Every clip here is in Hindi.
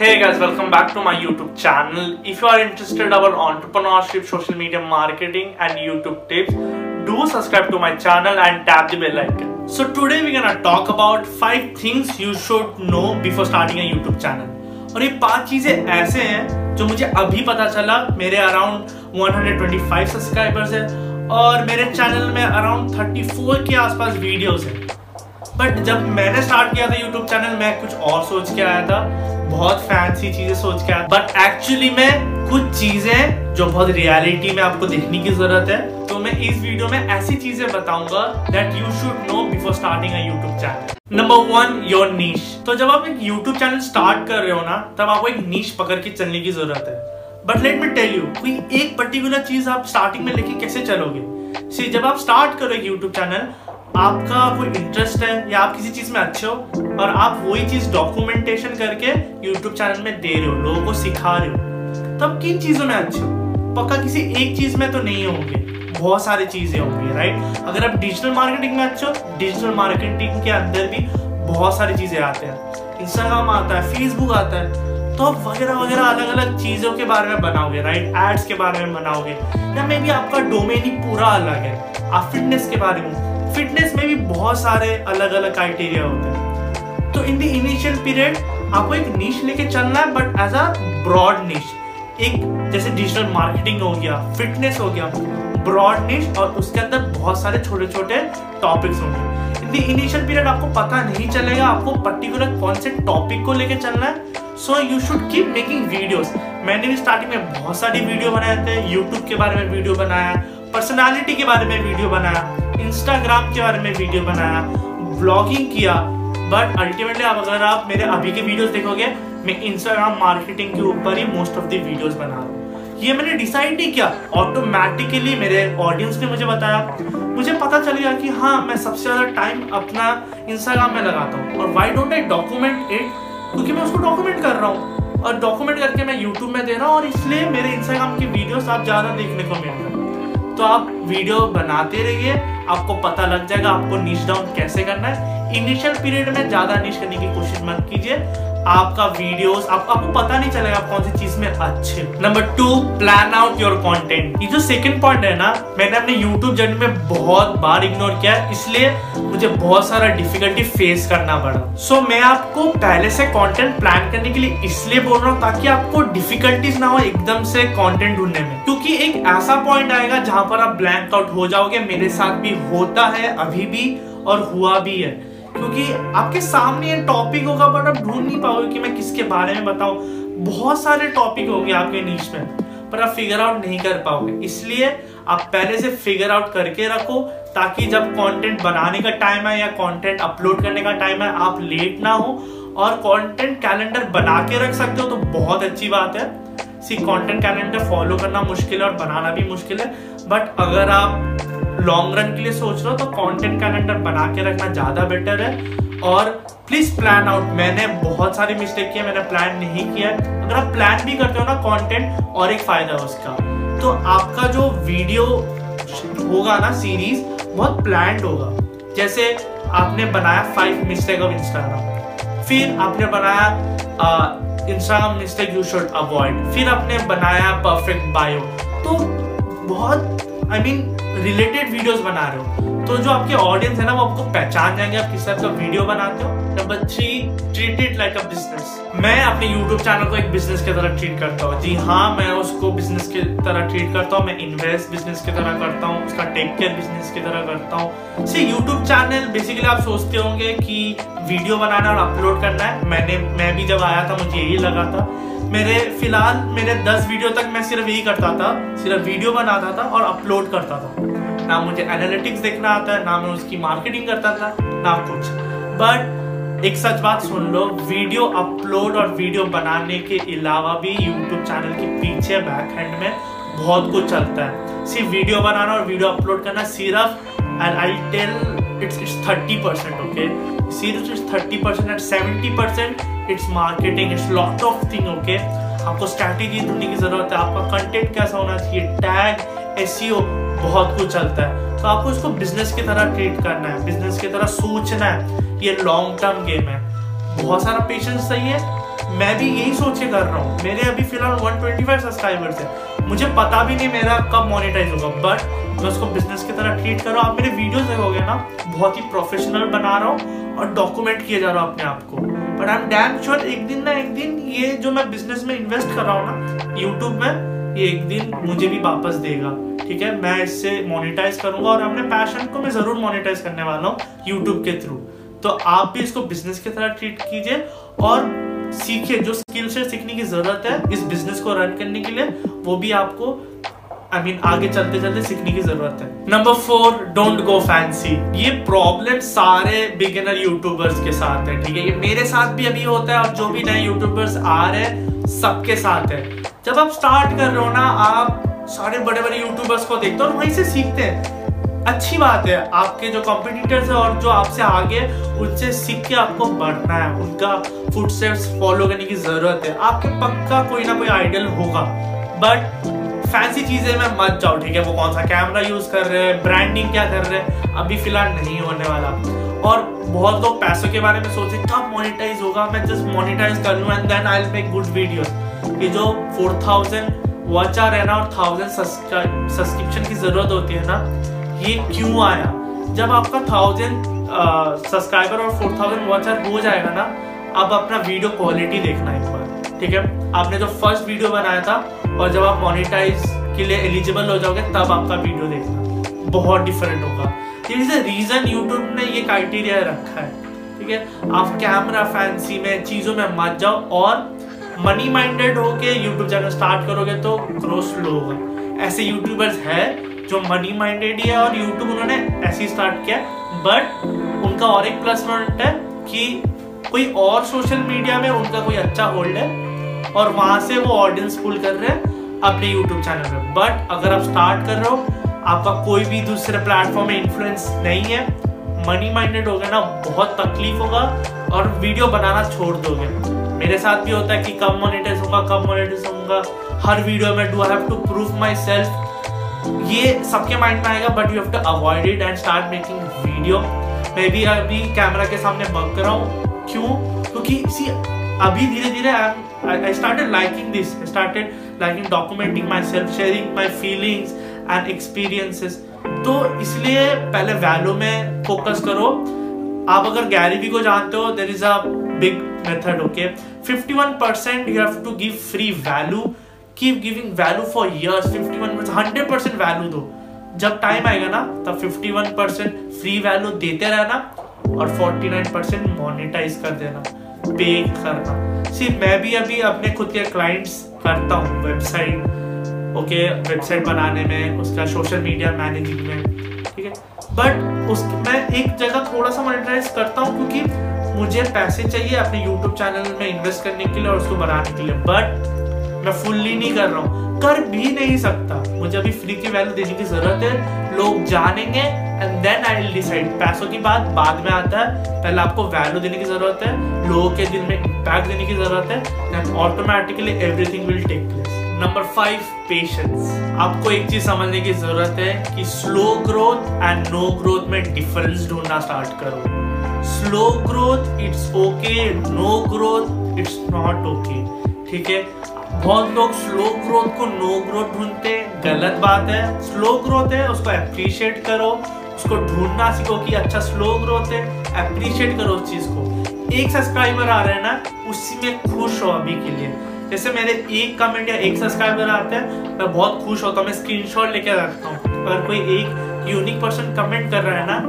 Hey guys, welcome back to my YouTube channel. If you are interested about entrepreneurship, social media marketing and YouTube tips, do subscribe to my channel and tap the bell icon. So today we're gonna talk about 5 things you should know before starting a YouTube channel. और ये पाँच चीज़ें ऐसे हैं जो मुझे अभी पता चला मेरे अराउंड 125 सब्सक्राइबर्स है और मेरे चैनल में अराउंड 34 के आसपास वीडियोस हैं बट जब मैंने स्टार्ट किया था यूट्यूब चैनल मैं कुछ और सोच के आया था। बहुत फैंसी चीज़ें सोच के आया। बट एक्चुअली में कुछ चीज़ें जो बहुत रियलिटी में आपको देखने की ज़रूरत है तो मैं इस वीडियो में ऐसी चीज़ें बताऊँगा that you should know before starting YouTube channel number one your niche तो जब आप एक यूट्यूब चैनल स्टार्ट कर रहे हो ना, तब आपको एक नीश पकड़ के चलने की ज़रूरत है। But let me tell you कोई एक पर्टिकुलर चीज़ आप स्टार्टिंग में लेके कैसे चलोगे? सी जब आप स्टार्ट करो एक यूट्यूब चैनल आपका कोई इंटरेस्ट है या आप किसी चीज़ में अच्छे हो और आप वही चीज़ डॉक्यूमेंटेशन करके यूट्यूब चैनल में दे रहे हो, लोगों को सिखा रहे हो, तब किन चीज़ों में अच्छे हो? पक्का किसी एक चीज़ में तो नहीं होंगे, बहुत सारी चीज़ें होंगी राइट अगर आप डिजिटल मार्केटिंग में अच्छे हो डिजिटल मार्केटिंग के अंदर भी बहुत सारी चीज़ें आते हैं। इंस्टाग्राम आता है फेसबुक आता है तो आप वगैरह वगैरह अलग अलग चीज़ों के बारे में बनाओगे राइट एड्स के बारे में बनाओगे, या मे भी आपका डोमेन ही पूरा अलग है, आप फिटनेस के बारे में फिटनेस में भी बहुत सारे अलग अलग क्राइटेरिया होते हैं। तो इन द इनिशियल पीरियड आपको एक नीच लेके चलना है बट एज अ ब्रॉड नीच एक जैसे डिजिटल मार्केटिंग हो गया फिटनेस हो गया ब्रॉड नीच और उसके अंदर बहुत सारे छोटे छोटे टॉपिक्स होंगे। इन द इनिशियल पीरियड आपको पता नहीं चलेगा, आपको पर्टिकुलर कौन से टॉपिक को लेके चलना है so you should keep making videos मैंने भी स्टार्टिंग में बहुत सारी वीडियो बनाए थे यूट्यूब के बारे में वीडियो बनाया पर्सनालिटी के बारे में वीडियो बनाया इंस्टाग्राम के बारे में वीडियो बनाया ब्लॉगिंग किया। बट अल्टीमेटली अब अगर आप मेरे अभी के वीडियोस देखोगे, मैं इंस्टाग्राम मार्केटिंग के ऊपर ही मोस्ट ऑफ़ द वीडियोस बना रहा हूँ। ये मैंने डिसाइड नहीं किया। ऑटोमेटिकली मेरे ऑडियंस ने मुझे बताया। मुझे पता चल गया कि हाँ मैं सबसे ज़्यादा टाइम अपना इंस्टाग्राम में लगाता हूँ। और why don't I document it क्योंकि मैं उसको डॉक्यूमेंट कर रहा हूँ। और डॉक्यूमेंट करके मैं यूट्यूब में दे रहा हूँ। और इसलिए मेरे इंस्टाग्राम की वीडियोस आप ज़्यादा देखने को मिल रहे हैं। तो आप वीडियो बनाते रहिए, आपको पता लग जाएगा आपको नीच डाउन कैसे करना है। इनिशियल पीरियड में ज़्यादा नीच करने की कोशिश मत कीजिए। आपका वीडियोस आप, आपको पता नहीं चलेगा आप कौन सी चीज़ में अच्छे number two plan out your content ये जो सेकंड पॉइंट है ना मैंने अपने यूट्यूब जर्नी में बहुत बार इग्नोर किया इसलिए मुझे बहुत सारा डिफिकल्टी फेस करना पड़ा। सो so, मैं आपको पहले से कंटेंट प्लान करने के लिए इसलिए बोल रहा हूँ ताकि आपको डिफिकल्टीज ना हो एकदम से कंटेंट ढूँढने में। क्योंकि एक ऐसा पॉइंट आएगा जहाँ पर आप ब्लैंक आउट हो जाओगे मेरे साथ भी होता है अभी भी और हुआ भी है। क्योंकि आपके सामने ये टॉपिक होगा बट आप ढूंढ नहीं पाओगे कि मैं किसके बारे में बताऊँ। बहुत सारे टॉपिक होंगे आपके नीच में, पर आप फिगर आउट नहीं कर पाओगे। इसलिए आप पहले से फिगर आउट करके रखो, ताकि जब कंटेंट बनाने का टाइम है या कंटेंट अपलोड करने का टाइम है आप लेट ना हो, और कंटेंट कैलेंडर बना के रख सकते हो तो बहुत अच्छी बात है। सी कंटेंट कैलेंडर फॉलो करना मुश्किल है और बनाना भी मुश्किल है। बट अगर आप लॉन्ग रन के लिए सोच रहे हो तो कंटेंट कैलेंडर बना के रखना ज़्यादा बेटर है। और प्लीज़ प्लान आउट मैंने बहुत सारी मिस्टेक किया, मैंने प्लान नहीं किया अगर आप प्लान भी करते हो ना कंटेंट और एक फ़ायदा है उसका तो आपका जो वीडियो होगा ना सीरीज़ बहुत प्लान होगा। जैसे आपने बनाया फाइव मिस्टेक ऑफ़ इंस्टाग्राम फिर आपने बनाया Instagram mistake you should avoid फिर आपने बनाया परफेक्ट बायो तो बहुत I I mean related videos बना रहे हो। तो जो आपके ऑडियंस है ना, वो आपको पहचान जाएँगे, आप किस टाइप का वीडियो बनाते हो। Number three treat it like a business मैं अपने यूट्यूब चैनल को एक बिज़नेस की तरह ट्रीट करता हूँ। जी हाँ मैं उसको बिज़नेस की तरह ट्रीट करता हूँ। मैं इन्वेस्ट बिज़नेस की तरह करता हूँ, उसका टेक केयर बिज़नेस की तरह करता हूँ। सी यूट्यूब चैनल बेसिकली आप सोचते होंगे कि वीडियो बनाना और अपलोड करना है। मैंने, मैं भी जब आया था, मुझे यही लगा था। मेरे फ़िलहाल मेरे 10 वीडियो तक मैं सिर्फ़ यही करता था, सिर्फ़ वीडियो बनाता था और अपलोड करता था। ना मुझे एनालिटिक्स देखना आता है ना मैं उसकी मार्केटिंग करता था, ना कुछ। बट एक सच बात सुन लो, वीडियो अपलोड और वीडियो बनाने के अलावा भी यूट्यूब चैनल के पीछे बैक हैंड में बहुत कुछ चलता है। सिर्फ़ वीडियो बनाना और वीडियो अपलोड करना सिर्फ़ and I tell thirty percent okay सिर्फ़ it's thirty percent and seventy percent it's marketing it's lot of thing okay आपको स्ट्रैटेजी ढूँढने की ज़रूरत है, आपका कंटेंट कैसा होना चाहिए टैग एसईओ बहुत कुछ चलता है। तो आपको इसको बिज़नेस की तरह ट्रीट करना है बिज़नेस की तरह सोचना है ये लॉन्ग टर्म गेम है। बहुत सारा पेशेंस चाहिए मैं भी यही सोच के कर रहा हूँ। मेरे अभी फ़िलहाल 125 सब्सक्राइबर्स है। मुझे पता भी नहीं मेरा कब मोनेटाइज होगा बट मैं उसको बिज़नेस की तरह ट्रीट कर रहा हूँ। आप मेरे वीडियोस देखोगे ना, बहुत ही प्रोफेशनल बना रहा हूँ और डॉक्यूमेंट किया जा रहा हूँ अपने आप को। But I am damn sure एक दिन ना एक दिन ये जो मैं बिज़नेस में इन्वेस्ट कर रहा हूँ ना यूट्यूब में, ये एक दिन मुझे भी वापस देगा। ठीक है? मैं इससे मोनिटाइज करूँगा और अपने पैशन को मैं ज़रूर मोनिटाइज करने वाला हूँ यूट्यूब के थ्रू तो आप भी इसको बिज़नेस की तरह ट्रीट कीजिए और सीखिए जो स्किल से सीखने की ज़रूरत है इस बिज़नेस को रन करने के लिए वो भी आपको आई I मीन mean, आगे चलते चलते सीखने की ज़रूरत है। Number four don't go fancy ये प्रॉब्लम सारे बिगिनर यूट्यूबर्स के साथ है ठीक है? ये मेरे साथ भी अभी होता है और जो भी नए यूट्यूबर्स आ रहे हैं सबके साथ है। जब आप स्टार्ट कर रहे हो ना आप सारे बड़े बड़े यूट्यूबर्स को देखते हो और वहीं से सीखते हैं। अच्छी बात है, आपके जो कॉम्पिटिटर्स है और जो आपसे आगे उनसे सीख के आपको बढ़ना है। उनका फुटस्टेप्स फॉलो करने की ज़रूरत है। आपके पक्का कोई ना कोई आइडल होगा। बट फैंसी चीज़ें में मत जाओ, ठीक है? वो कौन सा कैमरा यूज़ कर रहे हैं ब्रांडिंग क्या कर रहे हैं, अभी फ़िलहाल नहीं होने वाला। और बहुत लोग पैसों के बारे में सोचे कब मोनिटाइज होगा? मैं जस्ट मोनिटाइज कर लूँ and then I make good video ये जो फोर थाउज़ेंड वॉच आर है ना, और थाउज़ेंड सब्सक्रिप्शन की ज़रूरत होती है ना ये क्यों आया? जब आपका थाउज़ेंड सब्सक्राइबर और फोर थाउज़ेंड वॉच आर हो जाएगा ना, अब अपना वीडियो क्वालिटी देखना एक बार, ठीक है? आपने जो फ़र्स्ट वीडियो बनाया था, और जब आप मोनिटाइज के लिए एलिजिबल हो जाओगे, तब आपका वीडियो देखना। बहुत डिफरेंट होगा। इज़ रीजन यूट्यूब ने ये क्राइटेरिया रखा है, ठीक है? आप कैमरा फैंसी में, चीज़ों में मत जाओ, और मनी माइंडेड होके यूट्यूब चैनल स्टार्ट करोगे तो ग्रो स्लो होगा। ऐसे यूट्यूबर्स है जो मनी माइंडेड है और यूट्यूब उन्होंने ऐसे ही स्टार्ट किया बट उनका और एक प्लस पॉइंट है कि कोई और सोशल मीडिया में उनका कोई अच्छा होल्ड है और वहाँ से वो ऑडियंस पुल कर रहे हैं अपने यूट्यूब चैनल में बट अगर आप स्टार्ट कर रहे हो, आपका कोई भी दूसरे प्लेटफॉर्म में इन्फ्लुएंस नहीं है मनी माइंडेड हो गया ना, बहुत तकलीफ़ होगा और वीडियो बनाना छोड़ दोगे। मेरे साथ भी होता है कि कब मोनिटाइज होगा कब मोनिटाइज होगा हर वीडियो में do have to prove myself ये सबके माइंड में आएगा but you have to avoid it and start making video मैं भी अभी कैमरा के सामने बग कर रहा हूँ। क्यों? क्योंकि सी अभी धीरे धीरे I started liking this started liking documenting myself sharing my feelings and experiences तो इसलिए पहले वैल्यू में फोकस करो। आप अगर गैरी को जानते हो there is a big method, okay? 51% you have to give free value. Keep giving value for years 51 100 percent value दो। जब टाइम आएगा ना, तब 51 परसेंट फ्री वैल्यू देते रहना और 49 परसेंट मोनिटाइज कर देना पे करना। सिर्फ़ मैं भी अभी अपने खुद के क्लाइंट्स करता हूँ वेबसाइट ओके वेबसाइट बनाने में, उसका सोशल मीडिया मैनेजिंग में ठीक है? बट उस, मैं एक जगह थोड़ा सा मोनिटाइज करता हूँ क्योंकि मुझे पैसे चाहिए अपने यूट्यूब चैनल में इन्वेस्ट करने के लिए और उसको बनाने के लिए। बट मैं फुल्ली नहीं कर रहा हूँ। कर भी नहीं सकता। मुझे अभी फ्री की वैल्यू देने की ज़रूरत है। लोग जानेंगे एंड देन आई डिसाइड पैसों की बात बाद में आता है। पहले आपको वैल्यू देने की ज़रूरत है। लोगों के दिल में इम्पैक्ट देने की ज़रूरत है। Then automatically everything will take place number five patience आपको एक चीज़ समझने की ज़रूरत है कि slow growth and no growth में डिफरेंस ढूंढना स्टार्ट करो। Slow growth it's okay no growth it's not okay ठीक है? बहुत लोग स्लो ग्रोथ को नो ग्रोथ ढूंढते गलत बात है स्लो ग्रोथ है, उसको अप्रिशिएट करो, उसको ढूंढना सीखो कि अच्छा स्लो ग्रोथ है अप्रिशिएट करो उस चीज़ को। एक सब्सक्राइबर आ रहे हैं ना, उसी में खुश हो अभी के लिए। जैसे मेरे एक कमेंट या एक सब्सक्राइबर आते हैं, मैं बहुत खुश होता हूँ, मैं स्क्रीनशॉट लेके रखता हूँ। अगर कोई एक यूनिक पर्सन कमेंट कर रहा है ना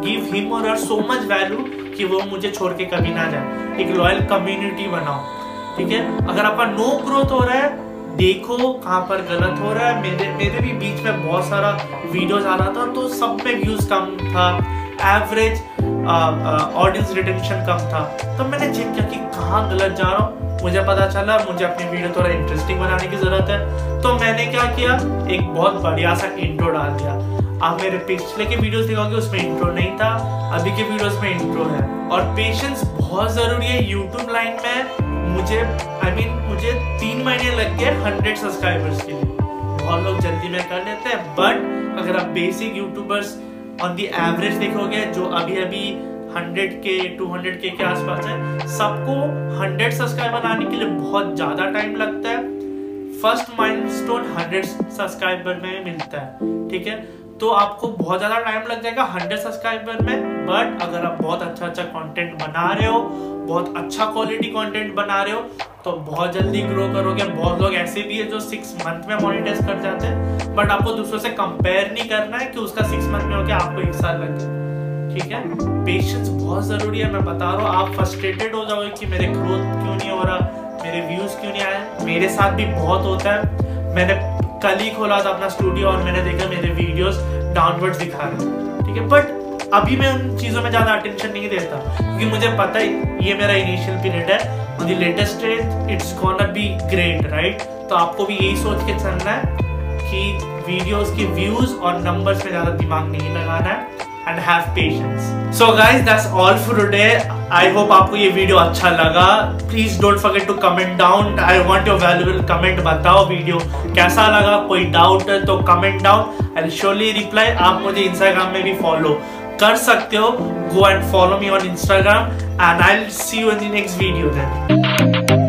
गिव हिम और सो मच वैल्यू कि वो मुझे छोड़ के कभी ना जाए। एक लॉयल कम्युनिटी बनाओ। ठीक है? अगर आपका नो ग्रोथ हो रहा है, देखो कहाँ पर गलत हो रहा है। मेरे मेरे भी बीच में बहुत सारा वीडियोस आ रहा था तो सब में व्यूज़ कम था। एवरेज ऑडियंस रिटेंशन कम था। तब मैंने चेक किया कि कहाँ गलत जा रहा हूँ। मुझे पता चला, मुझे अपनी वीडियो थोड़ा इंटरेस्टिंग बनाने की ज़रूरत है। तो मैंने क्या किया? एक बहुत बढ़िया सा इंट्रो डाल दिया। आप मेरे पिछले के वीडियोस देखोगे, उसमें इंट्रो नहीं था। अभी के वीडियोस में इंट्रो है। और पेशेंस बहुत ज़रूरी है। यूट्यूब लाइन में मुझे आई I मीन mean, मुझे तीन महीने लग गए हंड्रेड सब्सक्राइबर्स के लिए। बहुत लोग जल्दी में कर लेते हैं बट अगर आप basic YouTubers on the average देखोगे जो अभी अभी 100 के 200 के के आसपास है सबको 100 सब्सक्राइबर आने के लिए बहुत ज़्यादा टाइम लगता है। फ़र्स्ट माइलस्टोन 100 सब्सक्राइबर में मिलता है ठीक है? तो आपको बहुत ज़्यादा टाइम लग जाएगा 100 सब्सक्राइबर में। बट अगर आप बहुत अच्छा अच्छा कंटेंट बना रहे हो, बहुत अच्छा क्वालिटी कंटेंट बना रहे हो तो बहुत जल्दी ग्रो करोगे। बहुत लोग ऐसे भी है जो सिक्स मंथ में मोनिटाइज कर जाते हैं बट आपको दूसरों से कंपेयर नहीं करना है कि उसका सिक्स मंथ में हो गया आपको एक साल लग जाए। ठीक है? पेशेंस बहुत ज़रूरी है। मैं बता रहा हूँ, आप फ्रस्ट्रेटेड हो जाओगे कि मेरे ग्रोथ क्यों नहीं हो रहा, मेरे व्यूज़ क्यों नहीं आए। मेरे साथ भी बहुत होता है। मैंने कल ही खोला था अपना स्टूडियो और मैंने देखा मेरे वीडियोस डाउनवर्ड दिखा रहे हैं। ठीक है? बट अभी मैं उन चीज़ों में ज़्यादा अटेंशन नहीं देता, क्योंकि मुझे पता है ये मेरा इनिशियल पीरियड है on the latest it's gonna be great right तो आपको भी यही सोच के चलना है कि वीडियोस के व्यूज़ और नंबर्स में ज़्यादा दिमाग नहीं लगाना है and have patience so guys that's all for today I hope आपको ये वीडियो अच्छा लगा. Please don't forget to comment down I want your valuable comment बताओ वीडियो कैसा लगा? कोई डाउट है तो comment down I surely reply आप मुझे इंस्टाग्राम में भी फॉलो कर सकते हो। Go and follow me on Instagram and I see you in the next video then